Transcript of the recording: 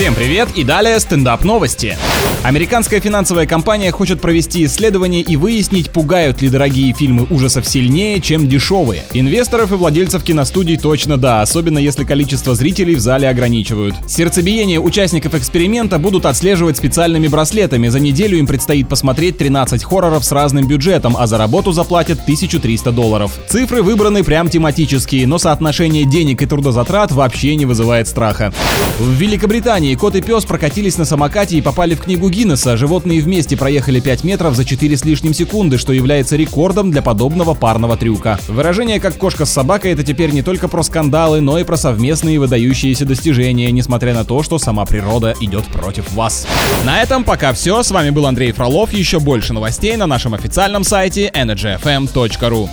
Всем привет и далее стендап новости. Американская финансовая компания хочет провести исследование и выяснить, пугают ли дорогие фильмы ужасов сильнее, чем дешевые. Инвесторов и владельцев киностудий точно да, особенно если количество зрителей в зале ограничивают. Сердцебиение участников эксперимента будут отслеживать специальными браслетами. За неделю им предстоит посмотреть 13 хорроров с разным бюджетом, а за работу заплатят 1300 долларов. Цифры выбраны прям тематические, но соотношение денег и трудозатрат вообще не вызывает страха. В Великобритании кот и пес прокатились на самокате и попали в книгу Гиннесса. Животные вместе проехали 5 метров за 4 с лишним секунды, что является рекордом для подобного парного трюка. Выражение «как кошка с собакой» это теперь не только про скандалы, но и про совместные выдающиеся достижения, несмотря на то, что сама природа идет против вас. На этом пока все. С вами был Андрей Фролов. Еще больше новостей на нашем официальном сайте energyfm.ru.